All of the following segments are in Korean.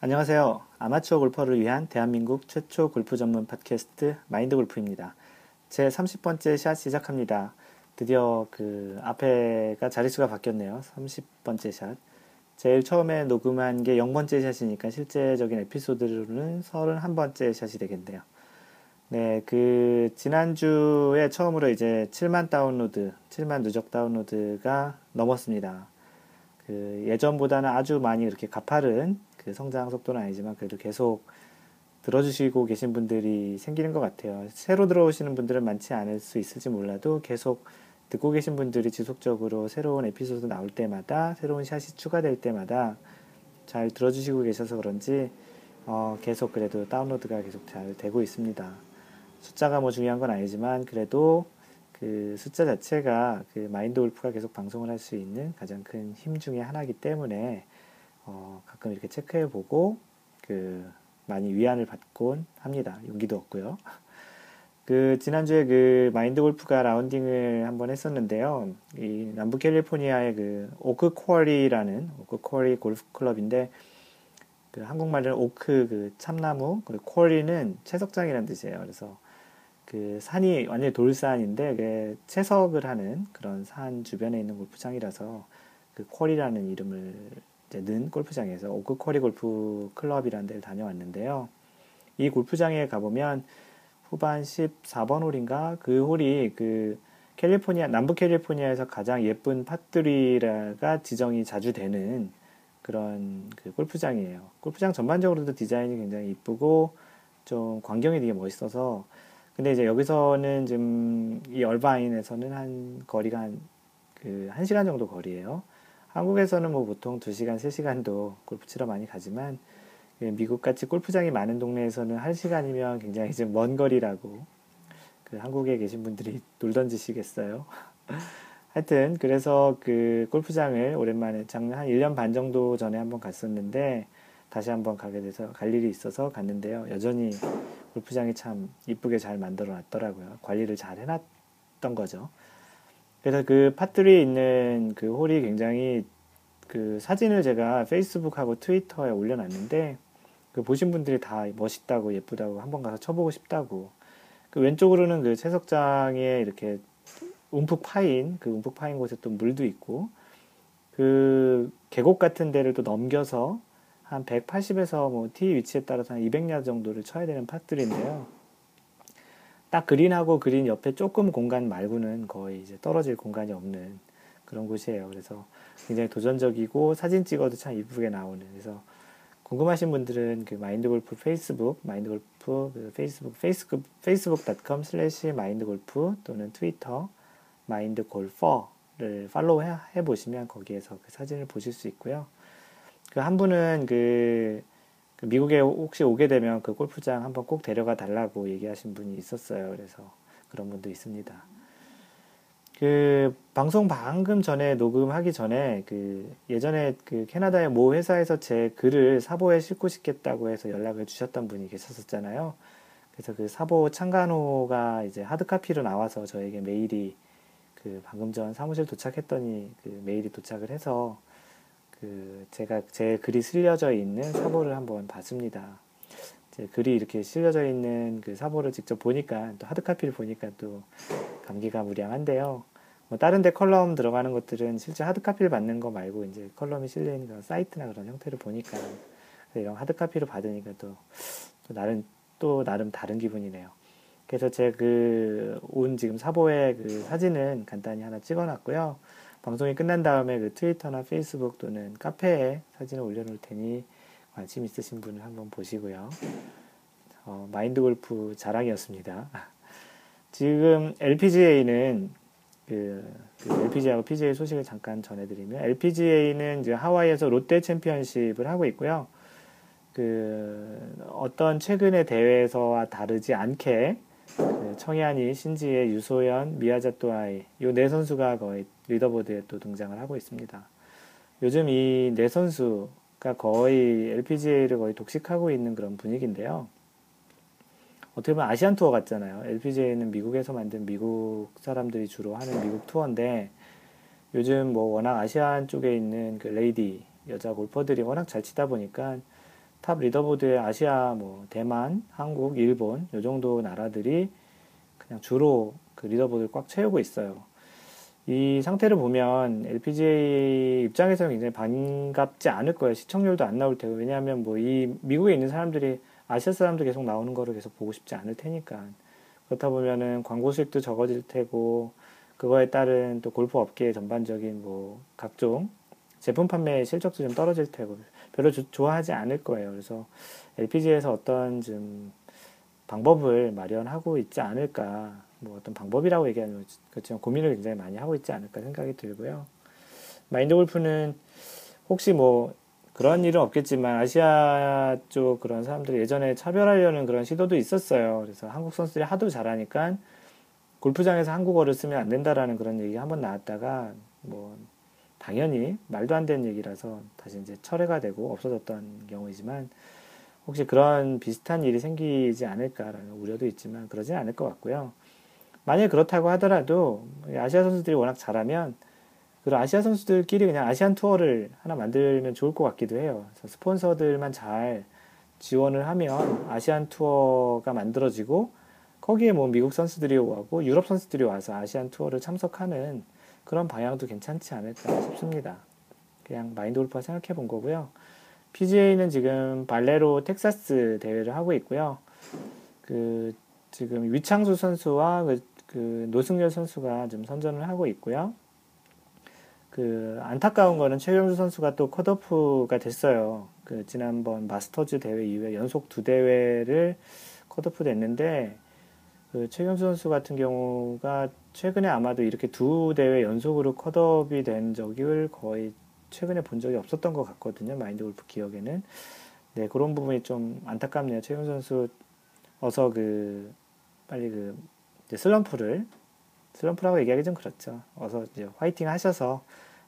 안녕하세요. 아마추어 골퍼를 위한 대한민국 최초 골프 전문 팟캐스트 마인드 골프입니다. 제 30번째 샷 시작합니다. 드디어 그 앞에가 자릿수가 바뀌었네요. 30번째 샷. 제일 처음에 녹음한 게 0번째 샷이니까 실제적인 에피소드로는 31번째 샷이 되겠네요. 네, 그 지난주에 처음으로 이제 7만 다운로드, 7만 누적 다운로드가 넘었습니다. 그 예전보다는 아주 많이 이렇게 가파른 그 성장 속도는 아니지만 그래도 계속 들어주시고 계신 분들이 생기는 것 같아요. 새로 들어오시는 분들은 많지 않을 수 있을지 몰라도 계속 듣고 계신 분들이 지속적으로 새로운 에피소드 나올 때마다 새로운 샷이 추가될 때마다 잘 들어주시고 계셔서 그런지 어, 계속 그래도 다운로드가 계속 잘 되고 있습니다. 숫자가 뭐 중요한 건 아니지만 그래도 그 숫자 자체가 그 마인드 골프가 계속 방송을 할 수 있는 가장 큰 힘 중의 하나이기 때문에 어, 가끔 이렇게 체크해 보고 그 많이 위안을 받곤 합니다. 용기도 얻고요. 그 지난주에 그 마인드 골프가 라운딩을 한번 했었는데요. 이 남부 캘리포니아의 그 Oak Quarry라는 Oak Quarry 골프 클럽인데 그 한국말은 oak 그 참나무 그리고 quarry는 채석장이라는 뜻이에요. 그래서 그 산이 완전히 돌산인데 그 채석을 하는 그런 산 주변에 있는 골프장이라서 그 쿼리라는 이름을 는 골프장에서 오크 쿼리 골프 클럽이라는 데를 다녀왔는데요. 이 골프장에 가보면 후반 14번 홀인가 그 홀이 그 캘리포니아 남부 캘리포니아에서 가장 예쁜 팟들이가 지정이 자주 되는 그런 그 골프장이에요. 골프장 전반적으로도 디자인이 굉장히 이쁘고 좀 광경이 되게 멋있어서 근데 이제 여기서는 지금 이 얼바인에서는 한 거리가 한그 1시간 정도 거리예요. 한국에서는 뭐 보통 2시간, 3시간도 골프 치러 많이 가지만 그 미국 같이 골프장이 많은 동네에서는 1시간이면 굉장히 좀 먼 거리라고 그 한국에 계신 분들이 놀던 짓이겠어요. 하여튼 그래서 그 골프장을 오랜만에 작년 한 1년 반 정도 전에 한번 갔었는데 다시 한번 가게 돼서 갈 일이 있어서 갔는데요. 여전히 골프장이 참 이쁘게 잘 만들어 놨더라고요. 관리를 잘 해놨던 거죠. 그래서 그 파트리에 있는 그 홀이 굉장히 그 사진을 제가 페이스북하고 트위터에 올려놨는데 그 보신 분들이 다 멋있다고 예쁘다고 한번 가서 쳐보고 싶다고 그 왼쪽으로는 그 채석장에 이렇게 움푹 파인 그 움푹 파인 곳에 또 물도 있고 그 계곡 같은 데를 또 넘겨서 한 180에서 뭐 티 위치에 따라서 한 200야드 정도를 쳐야 되는 파3인데요. 딱 그린하고 그린 옆에 조금 공간 말고는 거의 이제 떨어질 공간이 없는 그런 곳이에요. 그래서 굉장히 도전적이고 사진 찍어도 참 이쁘게 나오는. 그래서 궁금하신 분들은 그 마인드 골프 페이스북, 마인드 골프 그 페이스북, 페이스북, 페이스북.com slash 마인드 골프 또는 트위터 마인드 골퍼를 팔로우 해 보시면 거기에서 그 사진을 보실 수 있고요. 그 한 분은 그, 그 미국에 혹시 오게 되면 그 골프장 한번 꼭 데려가 달라고 얘기하신 분이 있었어요. 그래서 그런 분도 있습니다. 그 방송 방금 전에 녹음하기 전에 그 예전에 그 캐나다의 모 회사에서 제 글을 사보에 싣고 싶겠다고 해서 연락을 주셨던 분이 계셨었잖아요. 그래서 그 사보 창간호가 이제 hard copy로 나와서 저에게 메일이 그 방금 전 사무실 도착했더니 그 메일이 도착을 해서 그 제가 제 글이 실려져 있는 사보를 한번 봤습니다. 제 글이 이렇게 실려져 있는 그 사보를 직접 보니까 또 hard copy를 보니까 또 감개가 무량한데요. 뭐 다른 데 컬럼 들어가는 것들은 실제 hard copy를 받는 거 말고 이제 컬럼이 실려 그런 사이트나 그런 형태를 보니까 이런 하드카피를 받으니까 또, 또 나름 또 나름 다른 기분이네요. 그래서 제 그 온 지금 사보의 그 사진은 간단히 하나 찍어놨고요. 방송이 끝난 다음에 그 트위터나 페이스북 또는 카페에 사진을 올려놓을 테니 관심 있으신 분은 한번 보시고요. 어, 마인드 골프 자랑이었습니다. 지금 LPGA는 그, 그 LPGA하고 PGA 소식을 잠깐 전해드리면 LPGA는 이제 하와이에서 롯데 챔피언십을 하고 있고요. 그 어떤 최근의 대회에서와 다르지 않게 그 청야니, 신지의, 유소연, 미야자토아이 이네 선수가 거의 리더보드에 또 등장을 하고 있습니다. 요즘 이 네 선수가 거의 LPGA를 거의 독식하고 있는 그런 분위기인데요. 어떻게 보면 아시안 투어 같잖아요. LPGA는 미국에서 만든 미국 사람들이 주로 하는 미국 투어인데 요즘 뭐 워낙 아시안 쪽에 있는 그 레이디 여자 골퍼들이 워낙 잘 치다 보니까 top leaderboard에 아시아, 뭐 대만, 한국, 일본 요 정도 나라들이 그냥 주로 그 leaderboard를 꽉 채우고 있어요. 이 상태를 보면 LPGA 입장에서는 굉장히 반갑지 않을 거예요. 시청률도 안 나올 테고. 왜냐하면 뭐 이 미국에 있는 사람들이 아시아 사람들 계속 나오는 거를 계속 보고 싶지 않을 테니까. 그렇다 보면은 광고 수익도 적어질 테고, 그거에 따른 또 골프 업계의 전반적인 뭐 각종 제품 판매 실적도 좀 떨어질 테고, 별로 조, 좋아하지 않을 거예요. 그래서 LPG에서 어떤 좀 방법을 마련하고 있지 않을까. 뭐 어떤 방법이라고 얘기하면 그렇지만 고민을 굉장히 많이 하고 있지 않을까 생각이 들고요. 마인드 골프는 혹시 뭐 그런 일은 없겠지만 아시아 쪽 그런 사람들이 예전에 차별하려는 그런 시도도 있었어요. 그래서 한국 선수들이 하도 잘하니까 골프장에서 한국어를 쓰면 안 된다라는 그런 얘기가 한번 나왔다가 뭐 당연히 말도 안 되는 얘기라서 다시 이제 철회가 되고 없어졌던 경우이지만 혹시 그런 비슷한 일이 생기지 않을까라는 우려도 있지만 그러진 않을 것 같고요. 만약 그렇다고 하더라도 아시아 선수들이 워낙 잘하면 그 아시아 선수들끼리 그냥 아시안 투어를 하나 만들면 좋을 것 같기도 해요. 스폰서들만 잘 지원을 하면 아시안 투어가 만들어지고 거기에 뭐 미국 선수들이 오고 유럽 선수들이 와서 아시안 투어를 참석하는 그런 방향도 괜찮지 않을까 싶습니다. 그냥 마인드 골프가 생각해 본 거고요. PGA는 지금 발레로 텍사스 대회를 하고 있고요. 그 지금 위창수 선수와 그, 그 노승열 선수가 좀 선전을 하고 있고요. 그 안타까운 거는 최경수 선수가 또 컷오프가 됐어요. 그 지난번 마스터즈 대회 이후에 연속 두 대회를 컷오프 됐는데 그 최경주 선수 같은 경우가 최근에 아마도 이렇게 두 대회 연속으로 컷업이 된 적을 거의 최근에 본 적이 없었던 것 같거든요. 마인드 골프 기억에는. 네, 그런 부분이 좀 안타깝네요. 최경주 선수 어서 그 빨리 그 슬럼프를 슬럼프라고 얘기하기 좀 그렇죠. 어서 이제 화이팅 하셔서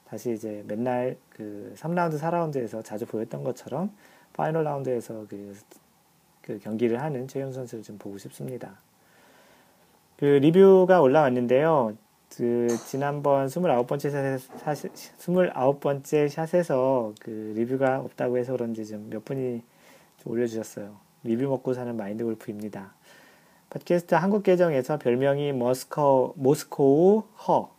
다시 이제 맨날 그 3라운드, 4라운드에서 자주 보였던 것처럼 final round에서 그, 그 경기를 하는 최경 선수를 좀 보고 싶습니다. 그 리뷰가 올라왔는데요. 그 지난번 29번째 샷, 29번째 샷에서 그 리뷰가 없다고 해서 그런지 좀 몇 분이 좀 올려주셨어요. 리뷰 먹고 사는 마인드 골프입니다. 팟캐스트 한국 계정에서 별명이 머스코, 모스코우 허.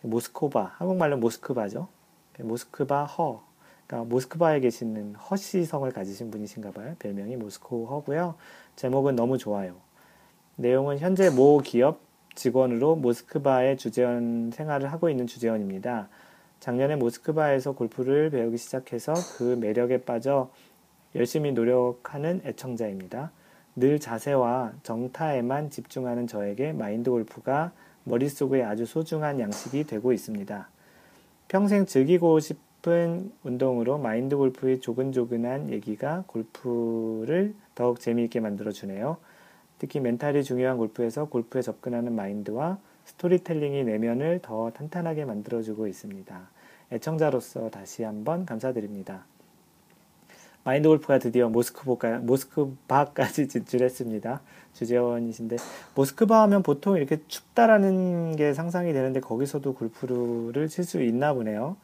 모스코바. 한국말로 모스크바죠. 모스크바 허. 그러니까 모스크바에 계시는 허씨 성을 가지신 분이신가 봐요. 별명이 모스코우 허고요. 제목은 너무 좋아요. 내용은 현재 모 기업 직원으로 모스크바의 주재원 생활을 하고 있는 주재원입니다. 작년에 모스크바에서 골프를 배우기 시작해서 그 매력에 빠져 열심히 노력하는 애청자입니다. 늘 자세와 정타에만 집중하는 저에게 마인드 골프가 머릿속에 아주 소중한 양식이 되고 있습니다. 평생 즐기고 싶은 운동으로 마인드 골프의 조근조근한 얘기가 골프를 더욱 재미있게 만들어 주네요. 특히 멘탈이 중요한 골프에서 골프에 접근하는 마인드와 스토리텔링이 내면을 더 탄탄하게 만들어주고 있습니다. 애청자로서 다시 한번 감사드립니다. 마인드 골프가 드디어 모스크바까, 모스크바까지 진출했습니다. 주재원이신데, 모스크바 하면 보통 이렇게 춥다라는 게 상상이 되는데, 거기서도 골프를 칠 수 있나 보네요.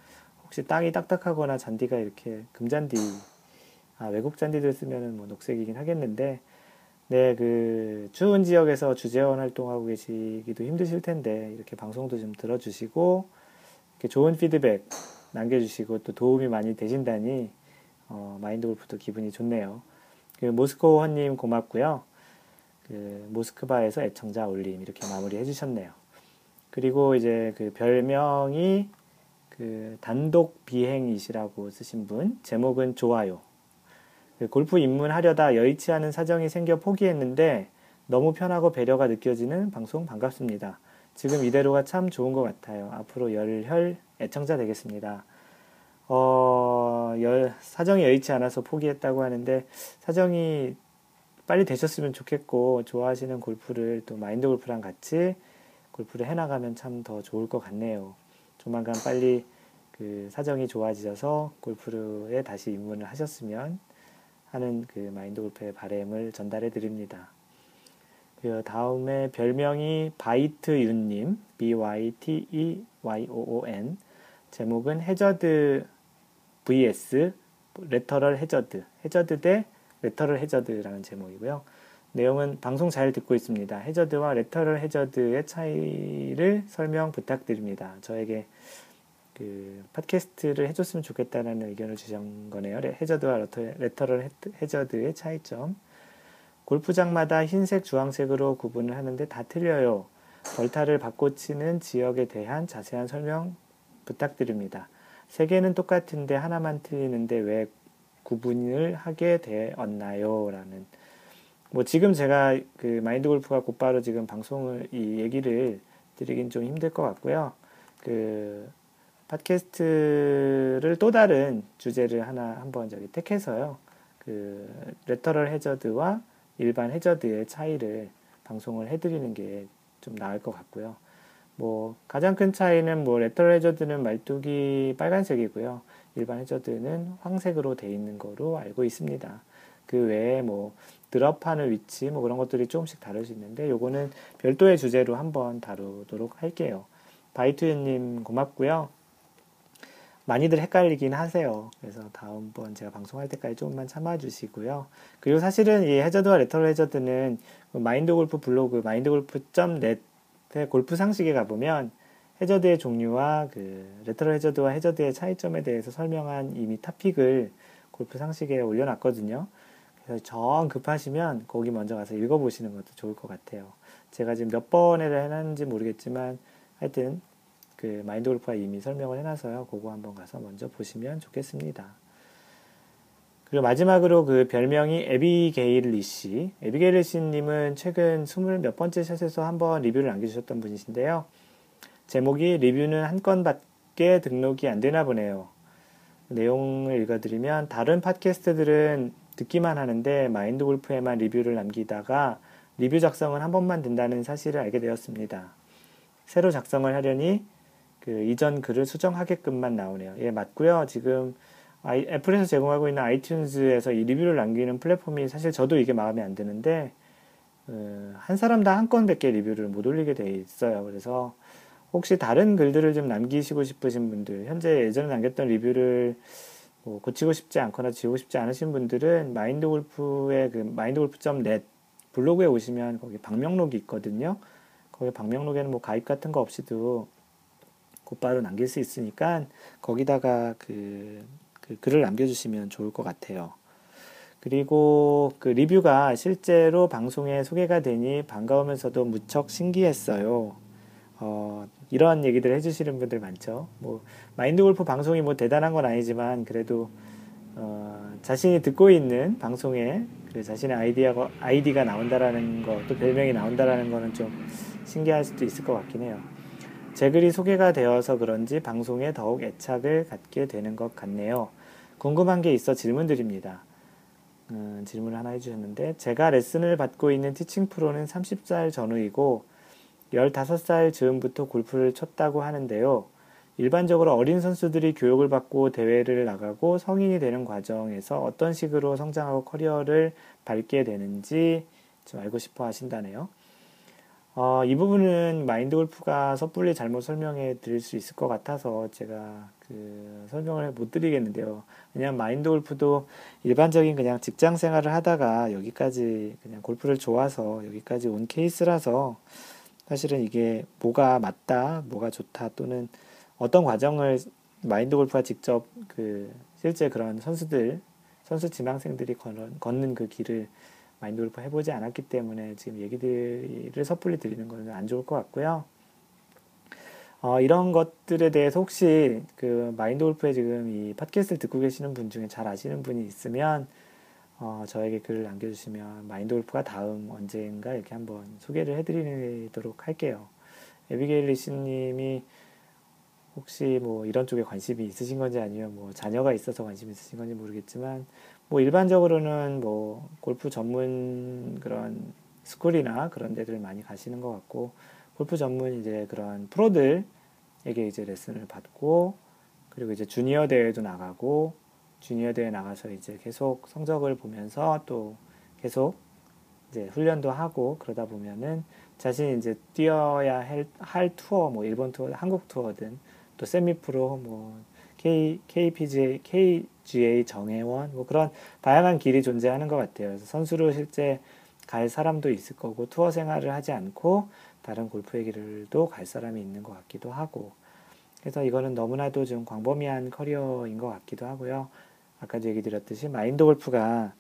혹시 땅이 딱딱하거나 잔디가 이렇게 금잔디, 아, 외국 잔디들 쓰면은 뭐 녹색이긴 하겠는데, 네, 그 추운 지역에서 주재원 활동하고 계시기도 힘드실 텐데 이렇게 방송도 좀 들어주시고 이렇게 좋은 피드백 남겨주시고 또 도움이 많이 되신다니 어, 마인드 골프도 기분이 좋네요. 그 모스코 허님 고맙고요. 그 모스크바에서 애청자 올림 이렇게 마무리 해주셨네요. 그리고 이제 그 별명이 그 단독 비행이시라고 쓰신 분 제목은 좋아요. 그 골프 입문하려다 여의치 않은 사정이 생겨 포기했는데 너무 편하고 배려가 느껴지는 방송 반갑습니다. 지금 이대로가 참 좋은 것 같아요. 앞으로 열혈 애청자 되겠습니다. 어, 열, 사정이 여의치 않아서 포기했다고 하는데 사정이 빨리 되셨으면 좋겠고 좋아하시는 골프를 또 마인드 골프랑 같이 골프를 해나가면 참 더 좋을 것 같네요. 조만간 빨리 그 사정이 좋아지셔서 골프에 다시 입문을 하셨으면 하는 그 마인드 골프의 바램을 전달해 드립니다. 그 다음에 별명이 바이트윤님, B-Y-T-E-Y-O-O-N. 제목은 해저드 vs 레터럴 해저드, 해저드 대 레터럴 해저드라는 제목이고요. 내용은 방송 잘 듣고 있습니다. 해저드와 레터럴 해저드의 차이를 설명 부탁드립니다. 저에게 그 팟캐스트를 해줬으면 좋겠다는 의견을 주신 거네요. 해저드와 레터럴 해저드의 차이점. 골프장마다 흰색, 주황색으로 구분을 하는데 다 틀려요. 벌타를 바꿔 치는 지역에 대한 자세한 설명 부탁드립니다. 세 개는 똑같은데 하나만 틀리는데 왜 구분을 하게 되었나요? 라는 뭐 지금 제가 그 마인드 골프가 곧바로 지금 방송을 이 얘기를 드리긴 좀 힘들 것 같고요. 그 팟캐스트를 또 다른 주제를 하나 한번 저기 택해서요. 그 레터럴 해저드와 일반 해저드의 차이를 방송을 해드리는 게 좀 나을 것 같고요. 뭐 가장 큰 차이는 뭐 레터럴 해저드는 말뚝이 빨간색이고요. 일반 해저드는 황색으로 돼 있는 거로 알고 있습니다. 그 외에 뭐 드롭하는 위치 뭐 그런 것들이 조금씩 다를 수 있는데 요거는 별도의 주제로 한번 다루도록 할게요. 바이투유님 고맙고요. 많이들 헷갈리긴 하세요. 그래서 다음번 제가 방송할 때까지 조금만 참아주시고요. 그리고 사실은 이 해저드와 레터럴 해저드는 마인드 골프 블로그 마인드 골프.net의 골프 상식에 가보면 해저드의 종류와 그 lateral 해저드와 해저드의 차이점에 대해서 설명한 이미 topic을 골프 상식에 올려놨거든요. 그래서 정 급하시면 거기 먼저 가서 읽어보시는 것도 좋을 것 같아요. 제가 지금 몇 번에 해놨는지 모르겠지만 하여튼 그 마인드 골프가 이미 설명을 해놔서요. 그거 한번 가서 먼저 보시면 좋겠습니다. 그리고 마지막으로 그 별명이 에비게일 리씨. 에비게일 리씨님은 최근 스물 몇 번째 샷에서 한번 리뷰를 남겨주셨던 분이신데요. 제목이 리뷰는 한 건밖에 등록이 안 되나 보네요. 내용을 읽어드리면 다른 팟캐스트들은 듣기만 하는데 마인드 골프에만 리뷰를 남기다가 리뷰 작성은 한 번만 된다는 사실을 알게 되었습니다. 새로 작성을 하려니 그 이전 글을 수정하게끔만 나오네요. 예, 맞고요. 지금 아이, 애플에서 제공하고 있는 아이튠즈에서 이 리뷰를 남기는 플랫폼이 사실 저도 이게 마음에 안 드는데 어, 한 사람당 한 건밖에 리뷰를 못 올리게 돼 있어요. 그래서 혹시 다른 글들을 좀 남기시고 싶으신 분들, 현재 예전에 남겼던 리뷰를 뭐 고치고 싶지 않거나 지우고 싶지 않으신 분들은 마인드 골프의 그 마인드 골프.net 블로그에 오시면 거기 방명록이 있거든요. 거기 방명록에는 뭐 가입 같은 거 없이도 곧바로 남길 수 있으니까 거기다가 그, 그 글을 남겨주시면 좋을 것 같아요. 그리고 그 리뷰가 실제로 방송에 소개가 되니 반가우면서도 무척 신기했어요. 어, 이러한 얘기들 해주시는 분들 많죠. 뭐, 마인드 골프 방송이 뭐 대단한 건 아니지만, 그래도, 어, 자신이 듣고 있는 방송에 그 자신의 아이디어가, 아이디가 나온다라는 거, 또 별명이 나온다라는 거는 좀 신기할 수도 있을 것 같긴 해요. 제 글이 소개가 되어서 그런지 방송에 더욱 애착을 갖게 되는 것 같네요. 궁금한 게 있어 질문드립니다. 음, 질문을 하나 해주셨는데, 제가 레슨을 받고 있는 티칭 프로는 30살 전후이고, 15살 즈음부터 골프를 쳤다고 하는데요. 일반적으로 어린 선수들이 교육을 받고 대회를 나가고 성인이 되는 과정에서 어떤 식으로 성장하고 커리어를 밟게 되는지 좀 알고 싶어 하신다네요. 어, 이 부분은 마인드 골프가 섣불리 잘못 설명해 드릴 수 있을 것 같아서 제가 그 설명을 못 드리겠는데요. 그냥 마인드 골프도 일반적인 그냥 직장 생활을 하다가 여기까지 그냥 골프를 좋아서 여기까지 온 케이스라서 사실은 이게 뭐가 맞다, 뭐가 좋다 또는 어떤 과정을 마인드 골프가 직접 그 실제 그런 선수들, 선수 지망생들이 걷는 그 길을 마인드 골프 해보지 않았기 때문에 지금 얘기들을 섣불리 드리는 것은 안 좋을 것 같고요. 어, 이런 것들에 대해서 혹시 그 마인드 골프에 지금 이 팟캐스트를 듣고 계시는 분 중에 잘 아시는 분이 있으면 어, 저에게 글을 남겨주시면 마인드 골프가 다음 언젠가 이렇게 한번 소개를 해드리도록 할게요. 에비게일 리시님이 혹시 뭐 이런 쪽에 관심이 있으신 건지 아니면 뭐 자녀가 있어서 관심이 있으신 건지 모르겠지만 뭐 일반적으로는 뭐 골프 전문 그런 스쿨이나 그런 데들 많이 가시는 것 같고 골프 전문 이제 그런 프로들에게 이제 레슨을 받고 그리고 이제 주니어 대회도 나가고 주니어 대회 나가서 이제 계속 성적을 보면서 또 계속 이제 훈련도 하고 그러다 보면은 자신이 이제 뛰어야 할, 할 투어 뭐 일본 투어 한국 투어든 또 세미 프로 뭐 KPGA, KGA 정회원, 뭐 그런 다양한 길이 존재하는 것 같아요. 그래서 선수로 실제 갈 사람도 있을 거고, 투어 생활을 하지 않고 다른 골프의 길도 갈 사람이 있는 것 같기도 하고, 그래서 이거는 너무나도 좀 광범위한 커리어인 것 같기도 하고요. 아까도 얘기 드렸듯이 마인드 골프가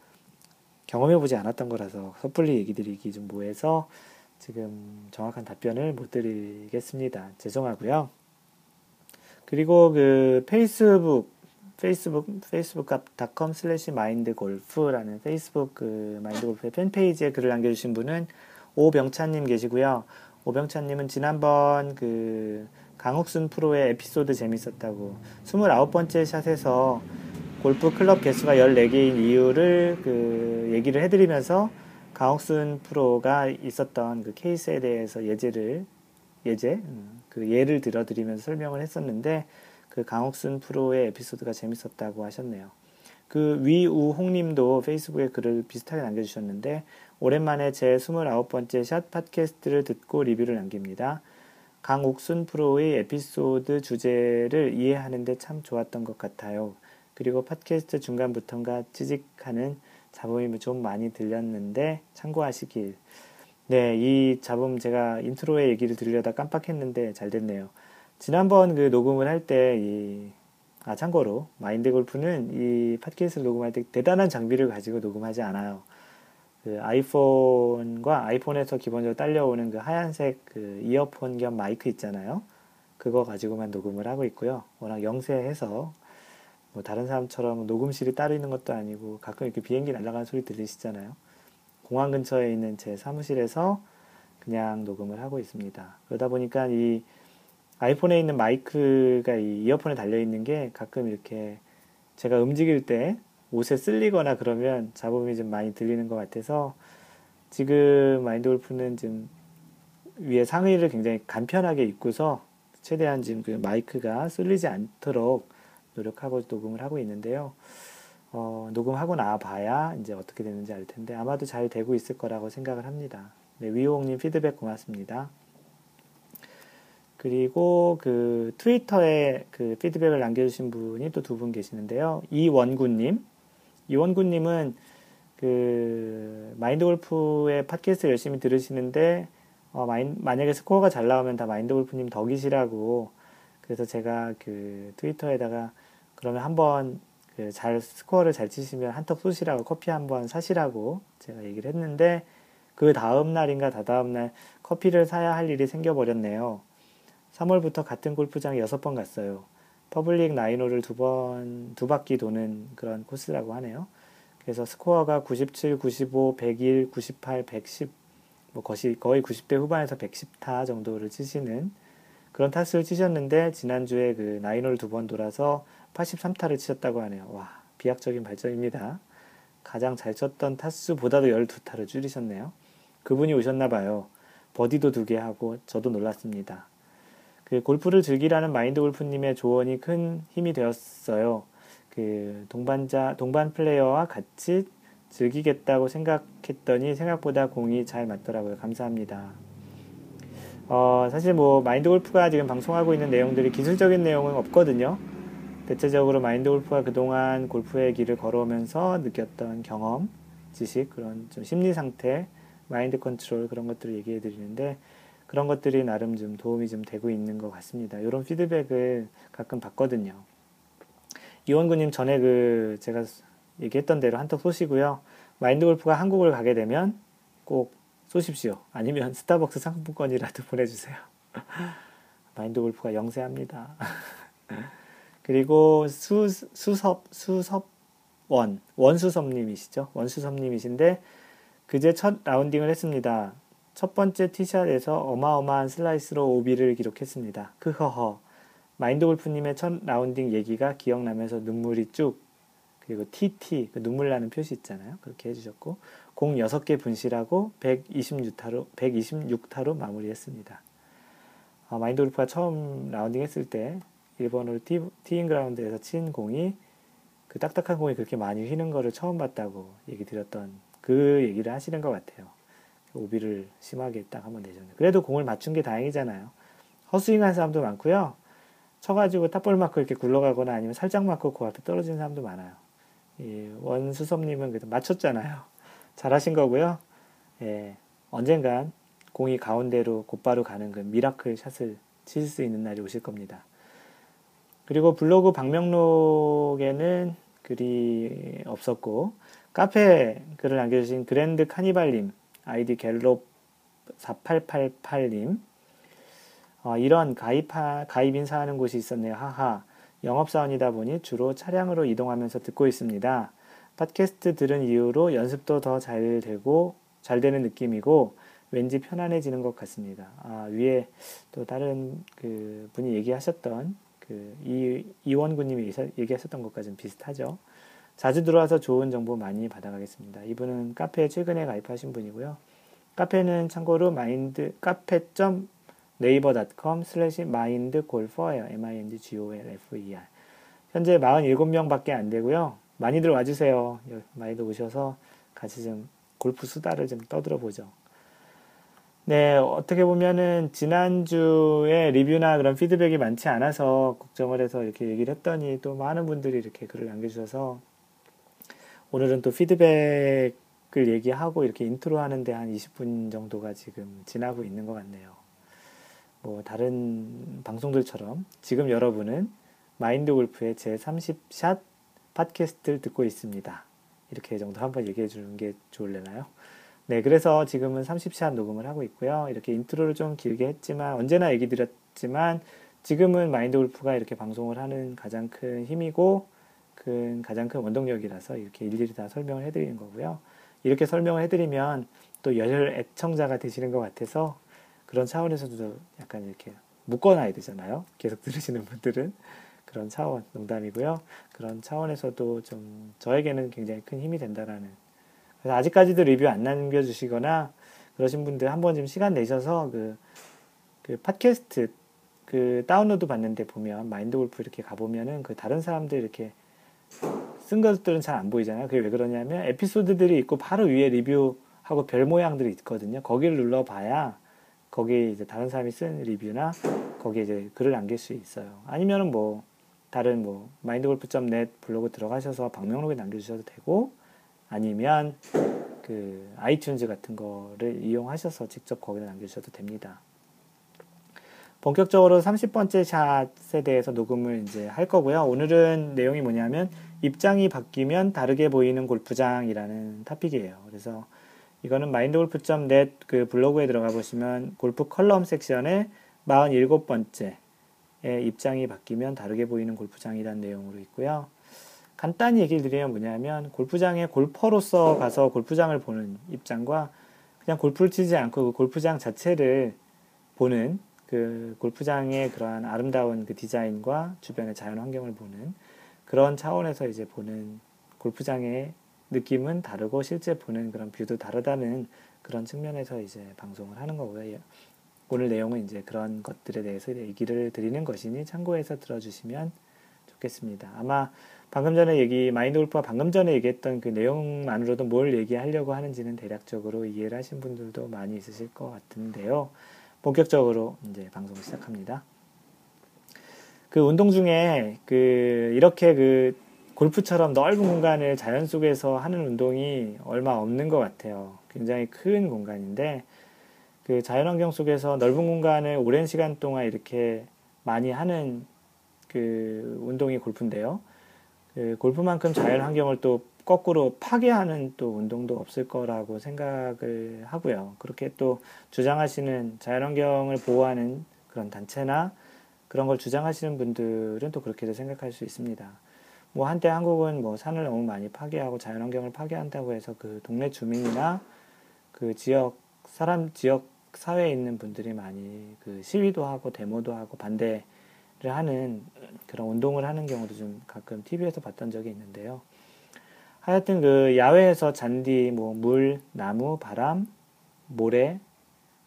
경험해보지 않았던 거라서 섣불리 얘기 드리기 좀 뭐해서 지금 정확한 답변을 못 드리겠습니다. 죄송하고요. 그리고 그 페이스북 페이스북 facebook.com slash mindgolf라는 페이스북 그 마인드골프의 팬페이지에 글을 남겨주신 분은 오병찬님 계시고요. 오병찬님은 지난번 그 강욱순 프로의 에피소드 재밌었다고 29번째 샷에서 골프 클럽 개수가 14개인 이유를 그 얘기를 해드리면서 강옥순 프로가 있었던 그 케이스에 대해서 예제를 예제 음, 그 예를 들어드리면서 설명을 했었는데 그 강옥순 프로의 에피소드가 재밌었다고 하셨네요. 그 위우홍님도 페이스북에 글을 비슷하게 남겨주셨는데 오랜만에 제 29번째 샷 팟캐스트를 듣고 리뷰를 남깁니다. 강옥순 프로의 에피소드 주제를 이해하는데 참 좋았던 것 같아요. 그리고 팟캐스트 중간부터인가 취직하는 잡음이 좀 많이 들렸는데 참고하시길. 네, 이 잡음 제가 인트로에 얘기를 드리려다 깜빡했는데 잘 됐네요. 지난번 그 녹음을 할 때 이, 아, 참고로 마인드 골프는 이 팟캐스트를 녹음할 때 대단한 장비를 가지고 녹음하지 않아요. 그 아이폰과 아이폰에서 기본적으로 딸려오는 그 하얀색 그 이어폰 겸 마이크 있잖아요. 그거 가지고만 녹음을 하고 있고요. 워낙 영세해서 뭐 다른 사람처럼 녹음실이 따로 있는 것도 아니고 가끔 이렇게 비행기 날아가는 소리 들리시잖아요. 공항 근처에 있는 제 사무실에서 그냥 녹음을 하고 있습니다. 그러다 보니까 이 아이폰에 있는 마이크가 이 이어폰에 달려 있는 게 가끔 이렇게 제가 움직일 때 옷에 쓸리거나 그러면 잡음이 좀 많이 들리는 것 같아서 지금 마인드 골프는 좀 위에 상의를 굉장히 간편하게 입고서 최대한 지금 그 마이크가 쓸리지 않도록 노력하고 녹음을 하고 있는데요. 어, 녹음하고 나봐야 이제 어떻게 되는지 알 텐데 아마도 잘 되고 있을 거라고 생각을 합니다. 네, 위호님 피드백 고맙습니다. 그리고 그 트위터에 그 피드백을 남겨주신 분이 또 두 분 계시는데요. 이원구님. 이원구님은 그 마인드 골프의 팟캐스트 열심히 들으시는데 어, 마인, 만약에 스코어가 잘 나오면 다 마인드 골프님 덕이시라고 그래서 제가 그 트위터에다가 그러면 한번 그 잘 스코어를 잘 치시면 한턱 쏘시라고 커피 한 번 사시라고 제가 얘기를 했는데 그 다음 날인가 다다음 날 커피를 사야 할 일이 생겨버렸네요. 3월부터 같은 골프장에 6번 갔어요. public nine hole을 두 번, 두 바퀴 도는 그런 코스라고 하네요. 그래서 스코어가 97, 95, 101, 98, 110, 뭐 거의 90대 후반에서 110타 정도를 치시는 그런 타수를 치셨는데 지난주에 그 나인홀 두 번 돌아서 83타를 치셨다고 하네요. 와, 비약적인 발전입니다. 가장 잘 쳤던 타수보다도 12타를 줄이셨네요. 그분이 오셨나 봐요. 버디도 두 개 하고 저도 놀랐습니다. 그 골프를 즐기라는 마인드 골프님의 조언이 큰 힘이 되었어요. 그 동반자, 동반 플레이어와 같이 즐기겠다고 생각했더니 생각보다 공이 잘 맞더라고요. 감사합니다. 어, 사실 뭐 마인드 골프가 지금 방송하고 있는 내용들이 기술적인 내용은 없거든요. 대체적으로 마인드 골프가 그동안 골프의 길을 걸어오면서 느꼈던 경험, 지식, 그런 좀 심리 상태, 마인드 컨트롤 그런 것들을 얘기해 드리는데 그런 것들이 나름 좀 도움이 좀 되고 있는 것 같습니다. 이런 피드백을 가끔 받거든요. 이원구님 전에 그 제가 얘기했던 대로 한턱 쏘시고요. 마인드 골프가 한국을 가게 되면 꼭 쏘십시오. 아니면 스타벅스 상품권이라도 보내주세요. 마인드 골프가 영세합니다. 그리고 수, 수섭, 수섭원, 원수섭님이시죠. 원수섭님이신데, 그제 첫 라운딩을 했습니다. 첫 번째 티샷에서 어마어마한 슬라이스로 오비를 기록했습니다. 크허허. 마인드 골프님의 첫 라운딩 얘기가 기억나면서 눈물이 쭉, 그리고 TT, 그 눈물 나는 표시 있잖아요. 그렇게 해주셨고, 공 6개 분실하고 126타로, 126타로 마무리했습니다. 어, 마인드 골프가 처음 라운딩 했을 때 일번 홀 티, teeing ground에서 친 공이 그 딱딱한 공이 그렇게 많이 휘는 거를 처음 봤다고 얘기 드렸던 그 얘기를 하시는 것 같아요. 오비를 심하게 딱 한번 내셨네. 그래도 공을 맞춘 게 다행이잖아요. 헛스윙 한 사람도 많고요. 쳐가지고 top ball 맞고 이렇게 굴러가거나 아니면 살짝 맞고 그 앞에 떨어지는 사람도 많아요. 이 원수섭님은 그래도 맞췄잖아요. 잘하신 거고요. 예, 언젠간 공이 가운데로 곧바로 가는 그 miracle 샷을 칠 수 있는 날이 오실 겁니다. 그리고 블로그 방명록에는 글이 없었고 카페 글을 남겨주신 그랜드 카니발님 아이디 갤롭 4888님 어, 이런 가입 가입 인사하는 곳이 있었네요. 하하. 영업사원이다 보니 주로 차량으로 이동하면서 듣고 있습니다. 팟캐스트 들은 이후로 연습도 더 잘 되고 잘 되는 느낌이고 왠지 편안해지는 것 같습니다. 아, 위에 또 다른 그 분이 얘기하셨던 그 이, 이원구님이 얘기하셨던 것과 좀 비슷하죠. 자주 들어와서 좋은 정보 많이 받아가겠습니다. 이분은 카페에 최근에 가입하신 분이고요. 카페는 참고로 마인드 카페.com 네이버.com 슬래시 마인드 골퍼예요. M-I-N-D-G-O-L-F-E-R 현재 47명밖에 안 되고요. 많이들 와주세요. 많이들 오셔서 같이 좀 골프 수다를 좀 떠들어 보죠. 네, 어떻게 보면은 지난주에 리뷰나 그런 피드백이 많지 않아서 걱정을 해서 이렇게 얘기를 했더니 또 많은 분들이 이렇게 글을 남겨주셔서 오늘은 또 피드백을 얘기하고 이렇게 인트로 하는데 한 20분 정도가 지금 지나고 있는 것 같네요. 뭐 다른 방송들처럼 지금 여러분은 마인드 골프의 제 30샷 팟캐스트를 듣고 있습니다. 이렇게 정도 한번 얘기해 주는 게 좋을래나요? 네, 그래서 지금은 30샷 녹음을 하고 있고요. 이렇게 인트로를 좀 길게 했지만 언제나 얘기 드렸지만 지금은 마인드 골프가 이렇게 방송을 하는 가장 큰 힘이고 큰 가장 큰 원동력이라서 이렇게 일일이 다 설명을 해드리는 거고요. 이렇게 설명을 해드리면 또열 애청자가 되시는 것 같아서 그런 차원에서도 약간 이렇게 묶어놔야 되잖아요. 계속 들으시는 분들은 그런 차원 농담이고요. 그런 차원에서도 좀 저에게는 굉장히 큰 힘이 된다라는. 그래서 아직까지도 리뷰 안 남겨주시거나 그러신 분들 한번 좀 시간 내셔서 그, 그 팟캐스트 그 다운로드 받는데 보면 마인드 골프 이렇게 가보면은 그 다른 사람들 이렇게 쓴 것들은 잘 안 보이잖아요. 그게 왜 그러냐면 에피소드들이 있고 바로 위에 리뷰하고 별 모양들이 있거든요. 거기를 눌러봐야 거기에 이제 다른 사람이 쓴 리뷰나 거기에 이제 글을 남길 수 있어요. 아니면은 뭐 다른 뭐 마인드골프.net 블로그 들어가셔서 방명록에 남겨주셔도 되고 아니면 그 iTunes 같은 거를 이용하셔서 직접 거기에 남겨주셔도 됩니다. 본격적으로 30번째 샷에 대해서 녹음을 이제 할 거고요. 오늘은 내용이 뭐냐면 입장이 바뀌면 다르게 보이는 골프장이라는 타픽이에요. 그래서 이거는 마인드골프.net 그 블로그에 들어가 보시면 골프 컬럼 섹션에 47번째 입장이 바뀌면 다르게 보이는 골프장이라는 내용으로 있고요. 간단히 얘기를 드리면 뭐냐면 골프장에 골퍼로서 가서 골프장을 보는 입장과 그냥 골프를 치지 않고 그 골프장 자체를 보는 그 골프장의 그러한 아름다운 그 디자인과 주변의 자연 환경을 보는 그런 차원에서 이제 보는 골프장의 느낌은 다르고 실제 보는 그런 뷰도 다르다는 그런 측면에서 이제 방송을 하는 거고요. 예. 오늘 내용은 이제 그런 것들에 대해서 얘기를 드리는 것이니 참고해서 들어주시면 좋겠습니다. 아마 방금 전에 얘기, 마인드 골프가 방금 전에 얘기했던 그 내용만으로도 뭘 얘기하려고 하는지는 대략적으로 이해를 하신 분들도 많이 있으실 것 같은데요. 본격적으로 이제 방송을 시작합니다. 그 운동 중에 그 이렇게 그 골프처럼 넓은 공간을 자연 속에서 하는 운동이 얼마 없는 것 같아요. 굉장히 큰 공간인데 그 자연환경 속에서 넓은 공간을 오랜 시간 동안 이렇게 많이 하는 그 운동이 골프인데요. 그 골프만큼 자연 환경을 또 거꾸로 파괴하는 또 운동도 없을 거라고 생각을 하고요. 그렇게 또 주장하시는 자연환경을 보호하는 그런 단체나 그런 걸 주장하시는 분들은 또 그렇게도 생각할 수 있습니다. 뭐 한때 한국은 뭐 산을 너무 많이 파괴하고 자연환경을 파괴한다고 해서 그 동네 주민이나 그 지역 사람 지역 사회에 있는 분들이 많이 그 시위도 하고 데모도 하고 반대를 하는 그런 운동을 하는 경우도 좀 가끔 TV에서 봤던 적이 있는데요. 하여튼 그 야외에서 잔디, 뭐 물, 나무, 바람, 모래,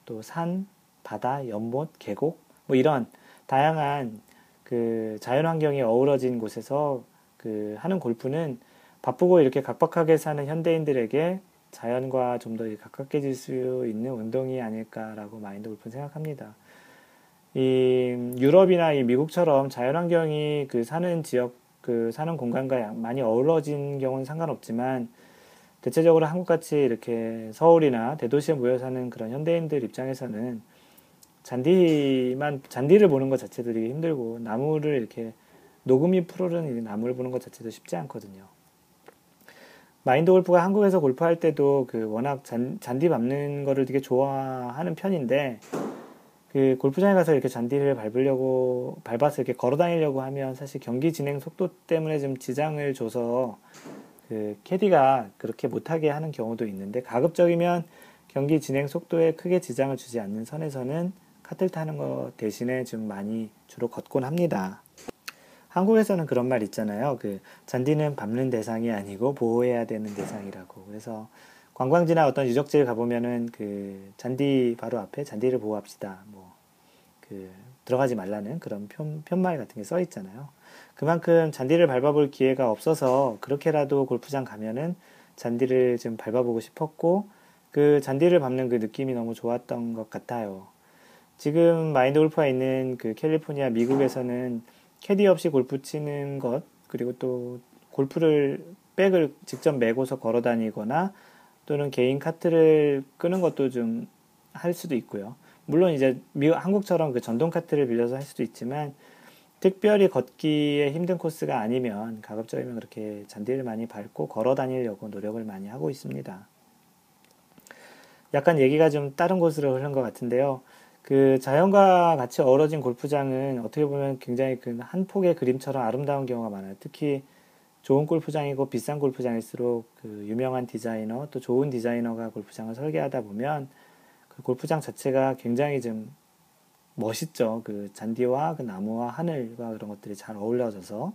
또 산, 바다, 연못, 계곡, 뭐 이런 다양한 그 자연 환경이 어우러진 곳에서 그 하는 골프는 바쁘고 이렇게 각박하게 사는 현대인들에게 자연과 좀 더 가깝게 질 수 있는 운동이 아닐까라고 마인드 골프는 생각합니다. 이 유럽이나 이 미국처럼 자연환경이 그 사는 지역 그 사는 공간과 많이 어우러진 경우는 상관없지만 대체적으로 한국같이 이렇게 서울이나 대도시에 모여 사는 그런 현대인들 입장에서는 잔디만 잔디를 보는 것 자체도 되게 힘들고 나무를 이렇게 녹음이 푸르른 나무를 보는 것 자체도 쉽지 않거든요. 마인드 골프가 한국에서 골프할 때도 그 워낙 잔, 잔디 밟는 거를 되게 좋아하는 편인데 그 골프장에 가서 이렇게 잔디를 밟으려고 밟아서 이렇게 걸어 다니려고 하면 사실 경기 진행 속도 때문에 좀 지장을 줘서 그 캐디가 그렇게 못하게 하는 경우도 있는데 가급적이면 경기 진행 속도에 크게 지장을 주지 않는 선에서는 카틀 타는 거 대신에 좀 많이 주로 걷곤 합니다. 한국에서는 그런 말 있잖아요. 그 잔디는 밟는 대상이 아니고 보호해야 되는 대상이라고. 그래서 관광지나 어떤 유적지를 가보면은 그 잔디 바로 앞에 잔디를 보호합시다. 뭐 그 들어가지 말라는 그런 편, 편말 같은 게 써 있잖아요. 그만큼 잔디를 밟아볼 기회가 없어서 그렇게라도 골프장 가면은 잔디를 좀 밟아보고 싶었고 그 잔디를 밟는 그 느낌이 너무 좋았던 것 같아요. 지금 마인드 골프가 있는 그 캘리포니아 미국에서는 캐디 없이 골프 치는 것 그리고 또 골프를 백을 직접 메고서 걸어 다니거나 또는 개인 카트를 끄는 것도 좀 할 수도 있고요. 물론 이제 미국, 한국처럼 그 전동 카트를 빌려서 할 수도 있지만 특별히 걷기에 힘든 코스가 아니면 가급적이면 그렇게 잔디를 많이 밟고 걸어 다니려고 노력을 많이 하고 있습니다. 약간 얘기가 좀 다른 곳으로 흐른 것 같은데요. 그 자연과 같이 어우러진 골프장은 어떻게 보면 굉장히 그 한 폭의 그림처럼 아름다운 경우가 많아요. 특히 좋은 골프장이고 비싼 골프장일수록 그 유명한 디자이너 또 좋은 디자이너가 골프장을 설계하다 보면 그 골프장 자체가 굉장히 좀 멋있죠. 그 잔디와 그 나무와 하늘과 그런 것들이 잘 어울려져서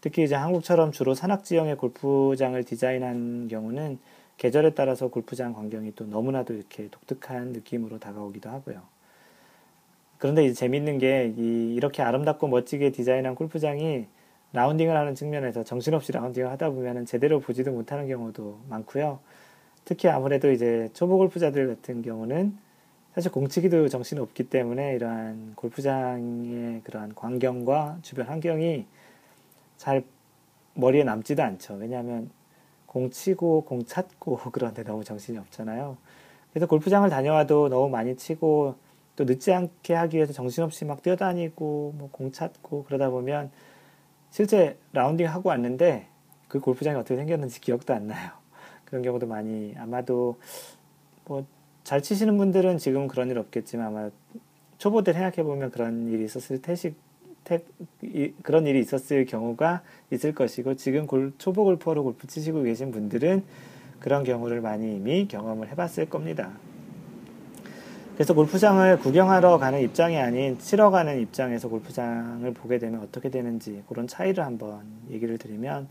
특히 이제 한국처럼 주로 산악 지형의 골프장을 디자인한 경우는 계절에 따라서 골프장 광경이 또 너무나도 이렇게 독특한 느낌으로 다가오기도 하고요. 그런데 이제 재밌는 게 이, 이렇게 아름답고 멋지게 디자인한 골프장이 라운딩을 하는 측면에서 정신없이 라운딩을 하다 보면 제대로 보지도 못하는 경우도 많고요. 특히 아무래도 이제 초보 골프자들 같은 경우는 사실 공치기도 정신 없기 때문에 이러한 골프장의 그러한 광경과 주변 환경이 잘 머리에 남지도 않죠. 왜냐하면 공 치고 공 찾고 그런데 너무 정신이 없잖아요. 그래서 골프장을 다녀와도 너무 많이 치고 또 늦지 않게 하기 위해서 정신없이 막 뛰어다니고 뭐 공 찾고 그러다 보면 실제 라운딩 하고 왔는데 그 골프장이 어떻게 생겼는지 기억도 안 나요. 그런 경우도 많이 아마도 뭐 잘 치시는 분들은 지금 그런 일 없겠지만 아마 초보들 생각해 보면 그런 일이 있었을 테시 그런 일이 있었을 경우가 있을 것이고 지금 골, 초보 골퍼로 골프 치시고 계신 분들은 그런 경우를 많이 이미 경험을 해봤을 겁니다. 그래서 골프장을 구경하러 가는 입장이 아닌 치러 가는 입장에서 골프장을 보게 되면 어떻게 되는지 그런 차이를 한번 얘기를 드리면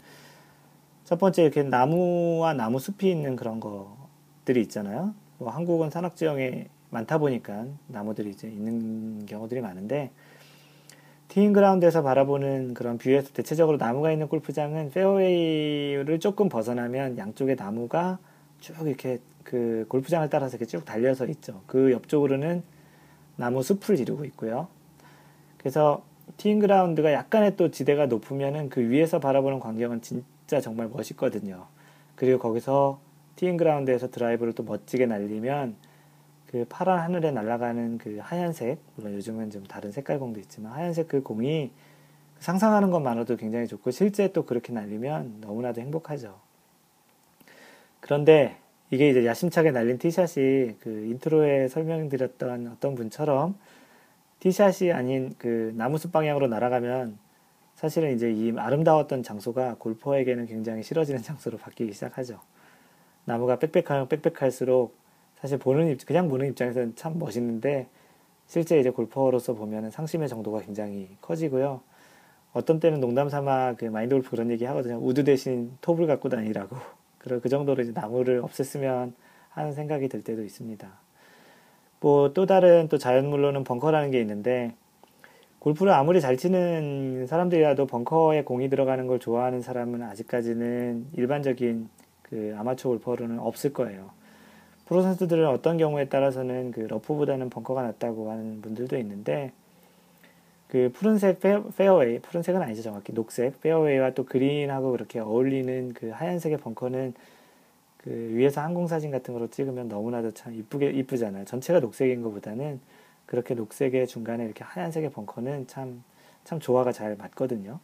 첫 번째 이렇게 나무와 나무 숲이 있는 그런 것들이 있잖아요. 뭐 한국은 산악 지형에 많다 보니까 나무들이 이제 있는 경우들이 많은데 티잉 그라운드에서 바라보는 그런 뷰에서 대체적으로 나무가 있는 골프장은 페어웨이를 조금 벗어나면 양쪽에 나무가 쭉 이렇게 그 골프장을 따라서 이렇게 쭉 달려서 있죠. 그 옆쪽으로는 나무 숲을 이루고 있고요. 그래서 티잉 그라운드가 약간의 또 지대가 높으면은 그 위에서 바라보는 광경은 진짜 정말 멋있거든요. 그리고 거기서 티잉 그라운드에서 드라이브를 또 멋지게 날리면 그 파란 하늘에 날아가는 그 하얀색, 물론 요즘은 좀 다른 색깔 공도 있지만 하얀색 그 공이 상상하는 것만으로도 굉장히 좋고 실제 또 그렇게 날리면 너무나도 행복하죠. 그런데 이게 이제 야심차게 날린 티샷이 그 인트로에 설명드렸던 어떤 분처럼 티샷이 아닌 그 나무숲 방향으로 날아가면 사실은 이제 이 아름다웠던 장소가 골퍼에게는 굉장히 싫어지는 장소로 바뀌기 시작하죠. 나무가 빽빽하면 빽빽할수록 사실 보는 입, 그냥 보는 입장에서는 참 멋있는데 실제 이제 골퍼로서 보면 상심의 정도가 굉장히 커지고요. 어떤 때는 농담 삼아 그 마인드 골프 그런 얘기 하거든요. 우드 대신 톱을 갖고 다니라고. 그 정도로 이제 나무를 없앴으면 하는 생각이 들 때도 있습니다. 뭐 또 다른 또 자연물로는 벙커라는 게 있는데 골프를 아무리 잘 치는 사람들이라도 벙커에 공이 들어가는 걸 좋아하는 사람은 아직까지는 일반적인 그 아마추어 골퍼로는 없을 거예요. 프로 선수들은 어떤 경우에 따라서는 그 러프보다는 벙커가 낫다고 하는 분들도 있는데 그 푸른색 페어, 웨이 푸른색은 아니죠 정확히 녹색 페어웨이와 또 그린하고 그렇게 어울리는 그 하얀색의 벙커는 그 위에서 항공 사진 같은 거로 찍으면 너무나도 참 이쁘게 이쁘잖아요. 전체가 녹색인 것보다는 그렇게 녹색의 중간에 이렇게 하얀색의 벙커는 참 참 조화가 잘 맞거든요.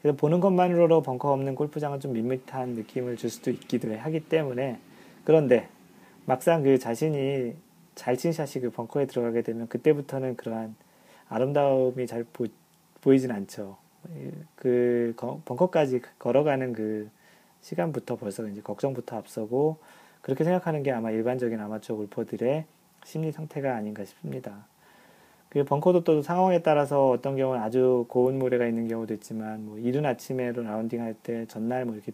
그래서 보는 것만으로도 벙커 없는 골프장은 좀 밋밋한 느낌을 줄 수도 있기도 하기 때문에 그런데 막상 그 자신이 잘 친 샷이 그 벙커에 들어가게 되면 그때부터는 그러한 아름다움이 잘 보, 보이진 않죠. 그 벙커까지 걸어가는 그 시간부터 벌써 이제 걱정부터 앞서고 그렇게 생각하는 게 아마 일반적인 아마추어 골퍼들의 심리 상태가 아닌가 싶습니다. 그 벙커도 또 상황에 따라서 어떤 경우는 아주 고운 모래가 있는 경우도 있지만 뭐 이른 아침에로 라운딩 할 때 전날 뭐 이렇게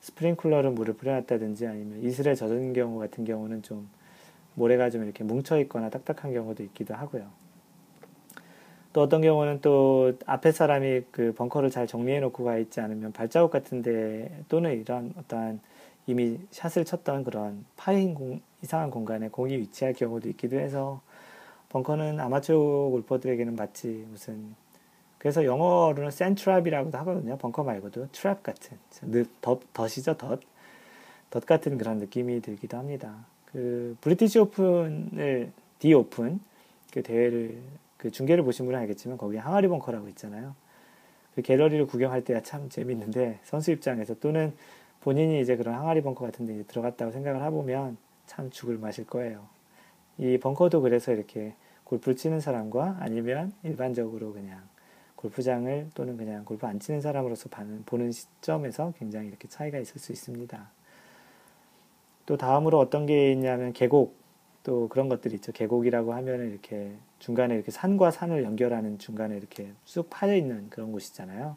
스프링쿨러로 물을 뿌려놨다든지 아니면 이슬에 젖은 경우 같은 경우는 좀 모래가 좀 이렇게 뭉쳐 있거나 딱딱한 경우도 있기도 하고요. 또 어떤 경우는 또 앞에 사람이 그 벙커를 잘 정리해 놓고 가 있지 않으면 발자국 같은데 또는 이런 어떠한 이미 샷을 쳤던 그런 파인 공, 이상한 공간에 공이 위치할 경우도 있기도 해서 벙커는 아마추어 골퍼들에게는 마치 무슨 그래서 영어로는 sand trap이라고도 하거든요. 벙커 말고도 trap 같은 덫, 덫이죠 덫. 덫 같은 그런 느낌이 들기도 합니다. 그 브리티시 오픈을 디 오픈 그 대회를 그 중계를 보신 분은 알겠지만 거기에 항아리 벙커라고 있잖아요. 그 갤러리를 구경할 때야 참 재밌는데 선수 입장에서 또는 본인이 이제 그런 항아리 벙커 같은 데 들어갔다고 생각을 해보면 참 죽을 맛일 거예요. 이 벙커도 그래서 이렇게 골프를 치는 사람과 아니면 일반적으로 그냥 골프장을 또는 그냥 골프 안 치는 사람으로서 보는 시점에서 굉장히 이렇게 차이가 있을 수 있습니다. 또 다음으로 어떤 게 있냐면 계곡 또 그런 것들이 있죠. 계곡이라고 하면 이렇게 중간에 이렇게 산과 산을 연결하는 중간에 이렇게 쑥 파여 있는 그런 곳이잖아요.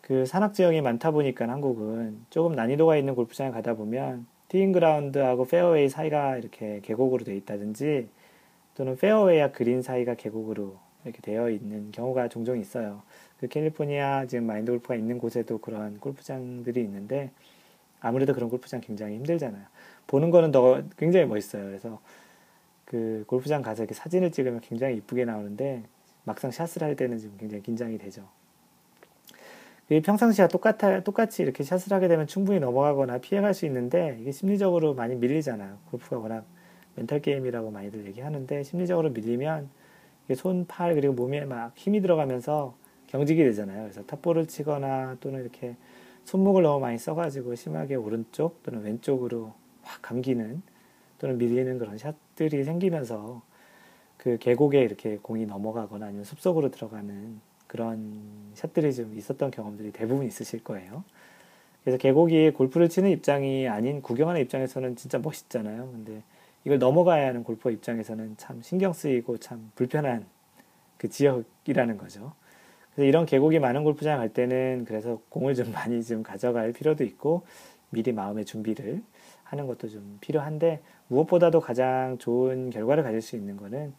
그 산악 지형이 많다 보니까 한국은 조금 난이도가 있는 골프장에 가다 보면 티잉 그라운드하고 페어웨이 사이가 이렇게 계곡으로 되어 있다든지 또는 페어웨이와 그린 사이가 계곡으로 이렇게 되어 있는 경우가 종종 있어요. 그 캘리포니아 지금 마인드 골프가 있는 곳에도 그러한 골프장들이 있는데 아무래도 그런 골프장 굉장히 힘들잖아요. 보는 거는 더 굉장히 멋있어요. 그래서 그 골프장 가서 이렇게 사진을 찍으면 굉장히 이쁘게 나오는데 막상 샷을 할 때는 지금 굉장히 긴장이 되죠. 평상시와 똑같아, 똑같이 이렇게 샷을 하게 되면 충분히 넘어가거나 피해갈 수 있는데 이게 심리적으로 많이 밀리잖아요. 골프가 워낙 멘탈 게임이라고 많이들 얘기하는데 심리적으로 밀리면 손, 팔 그리고 몸에 막 힘이 들어가면서 경직이 되잖아요. 그래서 탑볼을 치거나 또는 이렇게 손목을 너무 많이 써가지고 심하게 오른쪽 또는 왼쪽으로 확 감기는 또는 밀리는 그런 샷들이 생기면서 그 계곡에 이렇게 공이 넘어가거나 아니면 숲속으로 들어가는 그런 샷들이 좀 있었던 경험들이 대부분 있으실 거예요. 그래서 계곡이 골프를 치는 입장이 아닌 구경하는 입장에서는 진짜 멋있잖아요. 근데 이걸 넘어가야 하는 골퍼 입장에서는 참 신경 쓰이고 참 불편한 그 지역이라는 거죠. 그래서 이런 계곡이 많은 골프장 갈 때는 그래서 공을 좀 많이 좀 가져갈 필요도 있고 미리 마음의 준비를 하는 것도 좀 필요한데 무엇보다도 가장 좋은 결과를 가질 수 있는 것은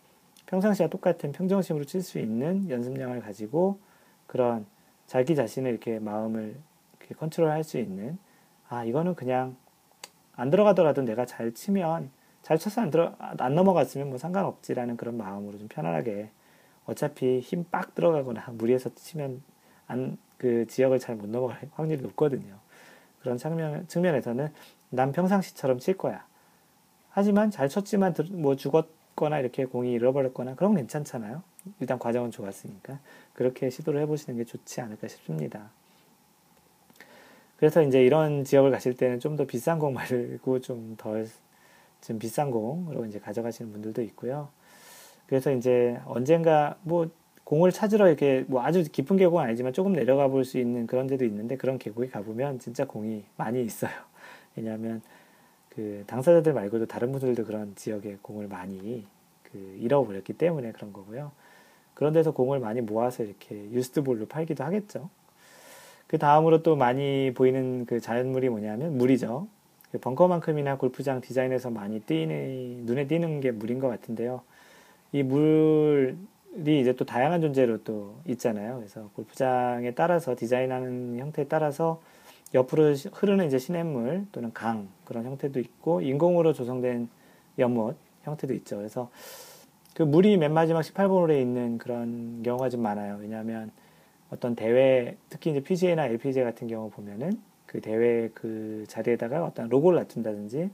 평상시와 똑같은 평정심으로 칠 수 있는 연습량을 가지고 그런 자기 자신을 이렇게 마음을 이렇게 컨트롤할 수 있는 아 이거는 그냥 안 들어가더라도 내가 잘 치면 잘 쳐서 안 들어 안 넘어갔으면 뭐 상관없지라는 그런 마음으로 좀 편안하게 어차피 힘 빡 들어가거나 무리해서 치면 안 그 지역을 잘 못 넘어갈 확률이 높거든요. 그런 측면, 측면에서는 난 평상시처럼 칠 거야. 하지만 잘 쳤지만 뭐 죽었 거나 이렇게 공이 잃어버렸거나 건 괜찮잖아요. 일단 과정은 좋았으니까 그렇게 시도를 해보시는 게 좋지 않을까 싶습니다. 그래서 이제 이런 지역을 가실 때는 좀 더 비싼 공 말고 좀 덜 좀 비싼 공으로 이제 가져가시는 분들도 있고요. 그래서 이제 언젠가 뭐 공을 찾으러 이렇게 뭐 아주 깊은 계곡은 아니지만 조금 내려가 볼 수 있는 그런 데도 있는데 그런 계곡에 가보면 진짜 공이 많이 있어요. 왜냐하면 그 당사자들 말고도 다른 분들도 그런 지역에 공을 많이 그 잃어버렸기 때문에 그런 거고요. 그런 데서 공을 많이 모아서 이렇게 유스트볼로 팔기도 하겠죠. 그 다음으로 또 많이 보이는 그 자연물이 뭐냐면 물이죠. 그 벙커만큼이나 골프장 디자인에서 많이 띄는, 눈에 띄는 게 물인 것 같은데요. 이 물이 이제 또 다양한 존재로 또 있잖아요. 그래서 골프장에 따라서 디자인하는 형태에 따라서 옆으로 흐르는 이제 시냇물 또는 강 그런 형태도 있고 인공으로 조성된 연못 형태도 있죠. 그래서 그 물이 맨 마지막 18번홀에 있는 그런 경우가 좀 많아요. 왜냐하면 어떤 대회 특히 이제 PGA나 LPGA 같은 경우 보면은 그 대회 그 자리에다가 어떤 로고를 놔둔다든지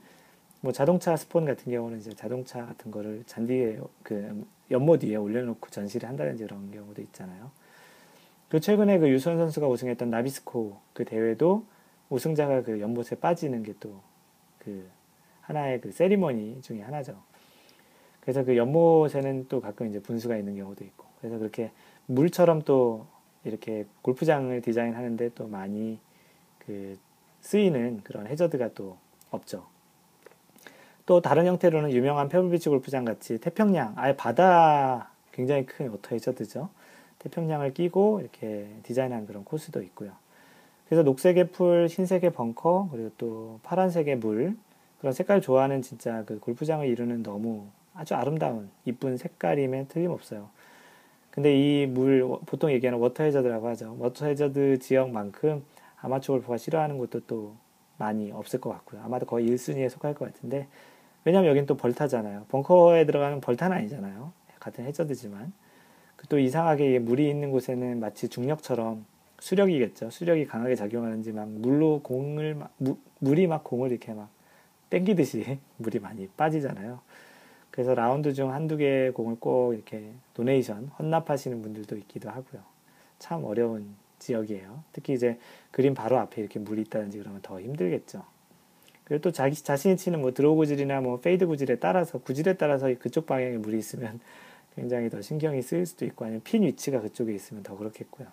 뭐 자동차 스폰 같은 경우는 이제 자동차 같은 거를 잔디에 그 연못 위에 올려놓고 전시를 한다든지 그런 경우도 있잖아요. 그 최근에 그 유수원 선수가 우승했던 나비스코 그 대회도 우승자가 그 연못에 빠지는 게 또 그 하나의 그 세리머니 중에 하나죠. 그래서 그 연못에는 또 가끔 이제 분수가 있는 경우도 있고 그래서 그렇게 물처럼 또 이렇게 골프장을 디자인하는데 또 많이 그 쓰이는 그런 해저드가 또 없죠. 또 다른 형태로는 유명한 페블비치 골프장 같이 태평양 아예 바다 굉장히 큰 워터 해저드죠. 태평양을 끼고 이렇게 디자인한 그런 코스도 있고요. 그래서 녹색의 풀, 흰색의 벙커, 그리고 또 파란색의 물, 그런 색깔 좋아하는 진짜 그 골프장을 이루는 너무 아주 아름다운 이쁜 색깔이면 틀림없어요. 근데 이 물, 보통 얘기하는 워터 해저드라고 하죠. 워터 해저드 지역만큼 아마추어 골프가 싫어하는 곳도 또 많이 없을 것 같고요. 아마도 거의 1순위에 속할 것 같은데, 왜냐면 여긴 또 벌타잖아요. 벙커에 들어가는 벌타는 아니잖아요. 같은 해저드지만. 또 이상하게 물이 있는 곳에는 마치 중력처럼 수력이겠죠. 수력이 강하게 작용하는지 막 물로 공을 막, 무, 물이 막 공을 이렇게 막 땡기듯이 물이 많이 빠지잖아요. 그래서 라운드 중 한두 개의 공을 꼭 이렇게 도네이션 헌납하시는 분들도 있기도 하고요. 참 어려운 지역이에요. 특히 이제 그린 바로 앞에 이렇게 물이 있다든지 그러면 더 힘들겠죠. 그리고 또 자기 자신이 치는 뭐 드로우 구질이나 뭐 페이드 구질에 따라서 구질에 따라서 그쪽 방향에 물이 있으면 굉장히 더 신경이 쓰일 수도 있고 아니면 핀 위치가 그쪽에 있으면 더 그렇겠고요.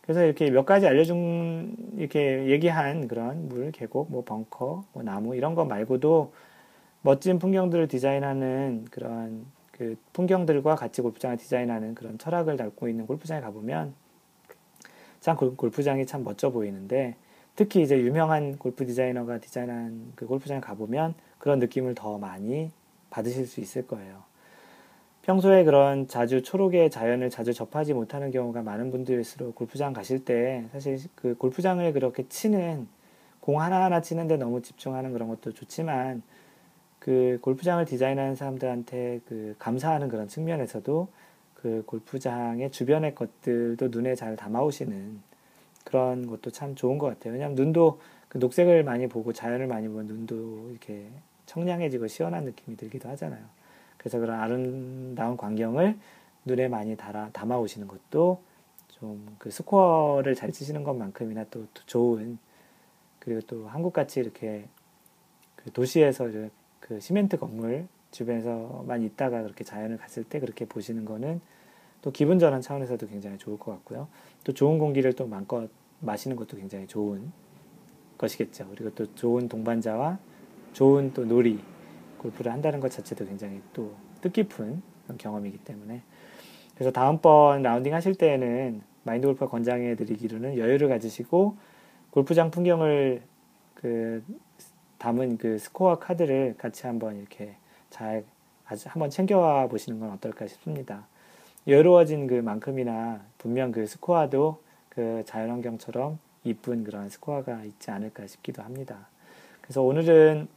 그래서 이렇게 몇 가지 알려준 이렇게 얘기한 그런 물, 계곡, 뭐 벙커, 뭐 나무 이런 거 말고도 멋진 풍경들을 디자인하는 그런 그 풍경들과 같이 골프장을 디자인하는 그런 철학을 담고 있는 골프장에 가보면 참 골프장이 참 멋져 보이는데 특히 이제 유명한 골프 디자이너가 디자인한 그 골프장에 가보면 그런 느낌을 더 많이 받으실 수 있을 거예요. 평소에 그런 자주 초록의 자연을 자주 접하지 못하는 경우가 많은 분들일수록 골프장 가실 때 사실 그 골프장을 그렇게 치는 공 하나하나 치는데 너무 집중하는 그런 것도 좋지만 그 골프장을 디자인하는 사람들한테 그 감사하는 그런 측면에서도 그 골프장의 주변의 것들도 눈에 잘 담아오시는 그런 것도 참 좋은 것 같아요. 왜냐하면 눈도 그 녹색을 많이 보고 자연을 많이 보면 눈도 이렇게 청량해지고 시원한 느낌이 들기도 하잖아요. 그래서 그런 아름다운 광경을 눈에 많이 달아, 담아 오시는 것도 좀 그 스코어를 잘 치시는 것만큼이나 또, 또 좋은 그리고 또 한국같이 이렇게 그 도시에서 그 시멘트 건물 주변에서만 있다가 그렇게 자연을 갔을 때 그렇게 보시는 거는 또 기분 전환 차원에서도 굉장히 좋을 것 같고요. 또 좋은 공기를 또 마음껏 마시는 것도 굉장히 좋은 것이겠죠. 그리고 또 좋은 동반자와 좋은 또 놀이 골프를 한다는 것 자체도 굉장히 또 뜻깊은 경험이기 때문에 그래서 다음번 라운딩 하실 때에는 마인드 골프가 권장해 드리기로는 여유를 가지시고 골프장 풍경을 그 담은 그 스코어 카드를 같이 한번 이렇게 잘 아주 한번 챙겨와 보시는 건 어떨까 싶습니다. 여유로워진 그 만큼이나 분명 그 스코어도 그 자연환경처럼 이쁜 그런 스코어가 있지 않을까 싶기도 합니다. 그래서 오늘은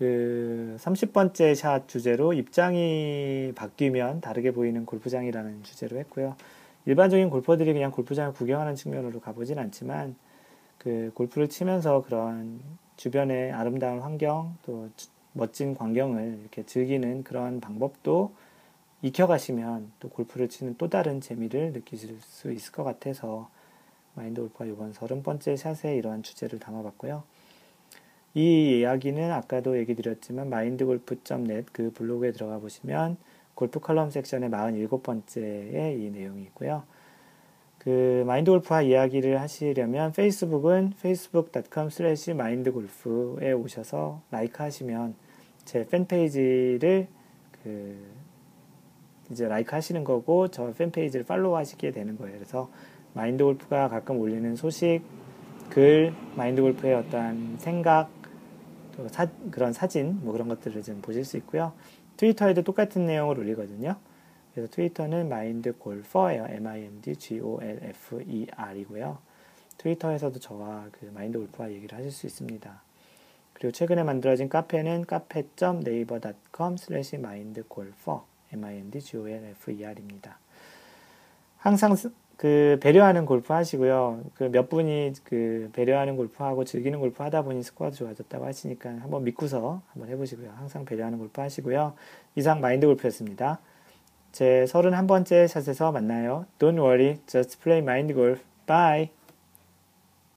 그 30번째 샷 주제로 입장이 바뀌면 다르게 보이는 골프장이라는 주제로 했고요. 일반적인 골퍼들이 그냥 골프장을 구경하는 측면으로 가보진 않지만 그 골프를 치면서 그런 주변의 아름다운 환경 또 멋진 광경을 이렇게 즐기는 그런 방법도 익혀가시면 또 골프를 치는 또 다른 재미를 느끼실 수 있을 것 같아서 마인드 골프가 이번 30번째 샷에 이러한 주제를 담아봤고요. 이 이야기는 아까도 얘기 드렸지만 마인드골프.net 그 블로그에 들어가 보시면 골프 컬럼 섹션의 47번째에 이 내용이 있고요. 그 마인드골프와 이야기를 하시려면 페이스북은 facebook.com slash mindgolf에 오셔서 like 하시면 제 팬페이지를 그 이제 like 하시는 거고 저 팬페이지를 팔로우 하시게 되는 거예요. 그래서 마인드골프가 가끔 올리는 소식, 글, 마인드골프의 어떤 생각, 또 사, 그런 사진 뭐 그런 것들을 좀 보실 수 있고요. 트위터에도 똑같은 내용을 올리거든요. 그래서 트위터는 마인드 골퍼예요. M-I-N-D-G-O-L-F-E-R이고요. 트위터에서도 저와 그 마인드 골프와 얘기를 하실 수 있습니다. 그리고 최근에 만들어진 카페는 카페.naver.com slash mindgolfer m-i-n-d-g-o-l-f-e-r입니다. 항상 그 배려하는 골프 하시고요. 그 몇 분이 그 배려하는 골프 하고 즐기는 골프 하다 보니 스코어도 좋아졌다고 하시니까 한번 믿고서 한번 해보시고요. 항상 배려하는 골프 하시고요. 이상 마인드 골프였습니다. 제 31번째 샷에서 만나요. Don't worry, just play mind golf. Bye.